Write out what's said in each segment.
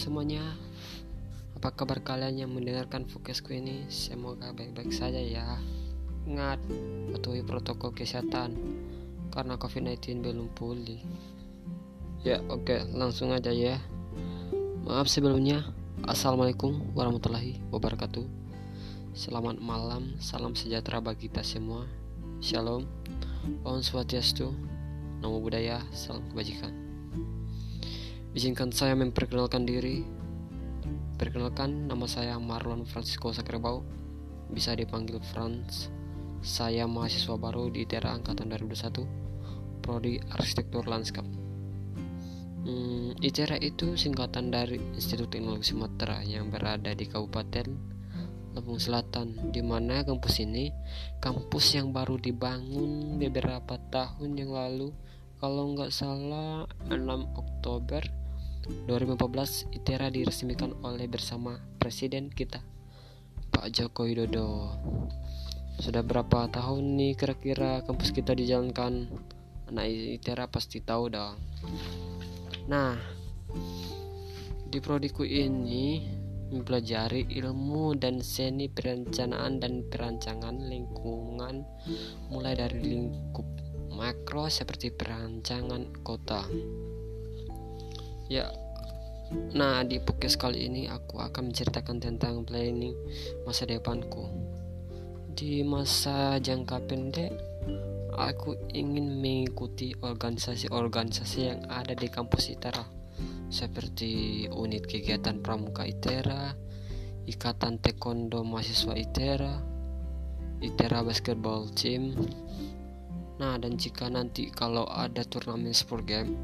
semuanya. Apa kabar kalian yang mendengarkan fokusku ini? Semoga baik-baik saja ya. Ingat patuhi protokol kesehatan. Karena COVID-19 belum pulih. Ya oke okay, langsung aja ya. Maaf sebelumnya. Assalamualaikum warahmatullahi wabarakatuh. Selamat malam Salam sejahtera bagi kita semua. Shalom. Om Swastiastu. Namo Buddhaya. Salam kebajikan Izinkan saya memperkenalkan diri. Perkenalkan, nama saya Marlon Francisco Sakrebau. Bisa dipanggil Franz. Saya mahasiswa baru di ITERA Angkatan 2021, Prodi Arsitektur Lanskap. Hmm, ITERA itu singkatan dari Institut Teknologi Sumatera yang berada di Kabupaten Lampung Selatan, di mana kampus ini kampus yang baru dibangun beberapa tahun yang lalu, kalau nggak salah 6 Oktober 2014 ITERA diresmikan oleh bersama Presiden kita Pak Joko Widodo. Sudah berapa tahun nih kira-kira kampus kita dijalankan? Anak ITERA pasti tahu dong. Nah Di prodiku ini mempelajari ilmu dan seni perencanaan dan perancangan lingkungan mulai dari lingkup makro seperti perancangan kota Ya, nah di podcast kali ini aku akan menceritakan tentang planning masa depanku. Di masa jangka pendek, aku ingin mengikuti organisasi-organisasi yang ada di kampus ITERA seperti unit kegiatan pramuka ITERA, Ikatan Taekwondo Mahasiswa ITERA, ITERA Basketball Team. Nah, dan jika nanti kalau ada turnamen sport game,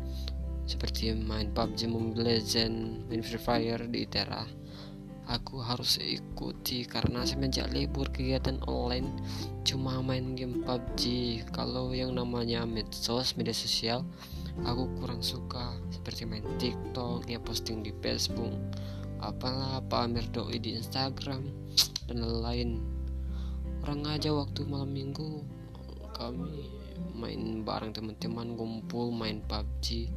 seperti main PUBG Mobile Legend, main Free Fire di ITERA. Aku harus ikuti karena semenjak libur kegiatan online cuma main game PUBG. Kalau yang namanya medsos, media sosial, aku kurang suka seperti main TikTok, ya posting di Facebook, apalah pamer doi di Instagram dan lain-lain. Orang aja waktu malam minggu kami main bareng teman-teman ngumpul main PUBG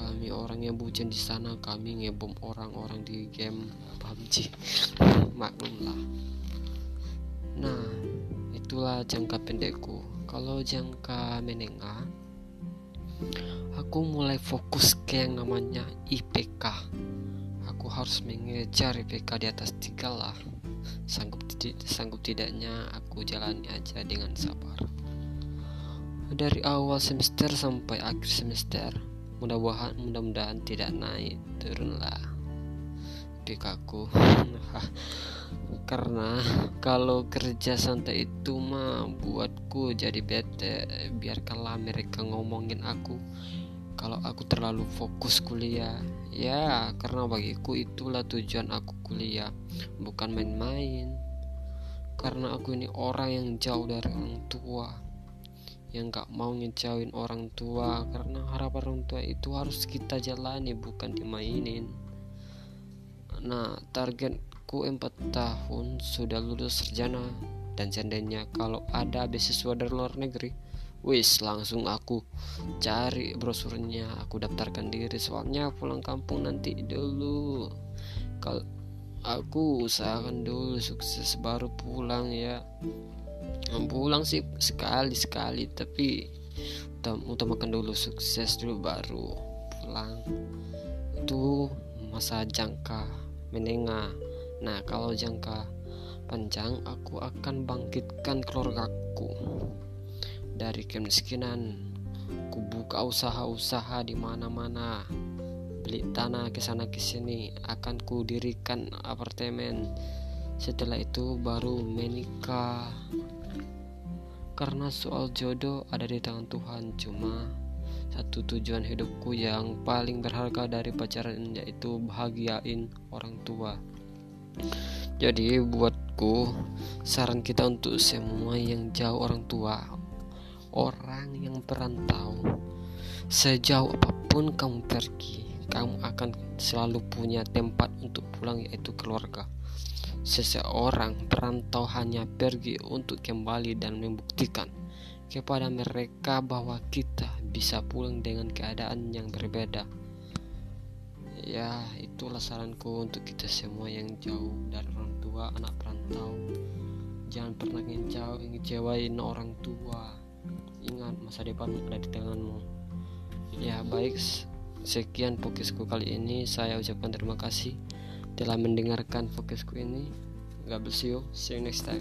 kami orang yang bucin di sana kami ngebom orang-orang di game PUBG maklumlah. Nah itulah jangka pendekku. Kalau jangka menengah aku mulai fokus ke yang namanya IPK aku harus mengejar IPK di atas tiga lah. Sanggup sanggup tidaknya aku jalani aja dengan sabar. Dari awal semester sampai akhir semester mudah-mudahan mudah-mudahan tidak naik turunlah kaku. Karena kalau kerja santai itu mah buatku jadi bete. Biarkanlah mereka ngomongin aku kalau aku terlalu fokus kuliah. Ya karena bagiku itulah tujuan aku kuliah bukan main-main. Karena aku ini orang yang jauh dari orang tua yang gak mau ngejauhin orang tua karena harapan orang tua itu harus kita jalani bukan dimainin. Nah targetku 4 tahun sudah lulus sarjana dan seandainya kalau ada beasiswa dari luar negeri wis langsung aku cari brosurnya aku daftarkan diri. Soalnya pulang kampung nanti dulu. Kalau aku usahakan dulu sukses baru pulang ya pulang sih sekali sekali. Tapi utamakan dulu sukses dulu baru pulang. Itu masa jangka menengah. Nah kalau jangka panjang aku akan bangkitkan keluargaku dari kemiskinan. Ku buka usaha-usaha di mana-mana. Beli tanah ke sana ke sini. Akan ku dirikan apartemen. Setelah itu baru menikah karena soal jodoh ada di tangan Tuhan cuma satu tujuan hidupku yang paling berharga dari pacaran yaitu bahagiain orang tua. Jadi buatku saran kita untuk semua yang jauh orang tua orang yang perantau sejauh apa pun kamu pergi kamu akan selalu punya tempat untuk pulang yaitu keluarga Seseorang perantau hanya pergi untuk kembali dan membuktikan kepada mereka bahwa kita bisa pulang dengan keadaan yang berbeda. Ya, itulah saranku untuk kita semua yang jauh dari orang tua, anak perantau. Jangan pernah ngecewain orang tua. Ingat masa depan ada di tanganmu. Ya, baik. Sekian fokusku kali ini. Saya ucapkan terima kasih telah mendengarkan fokusku ini. God bless you. See you next time.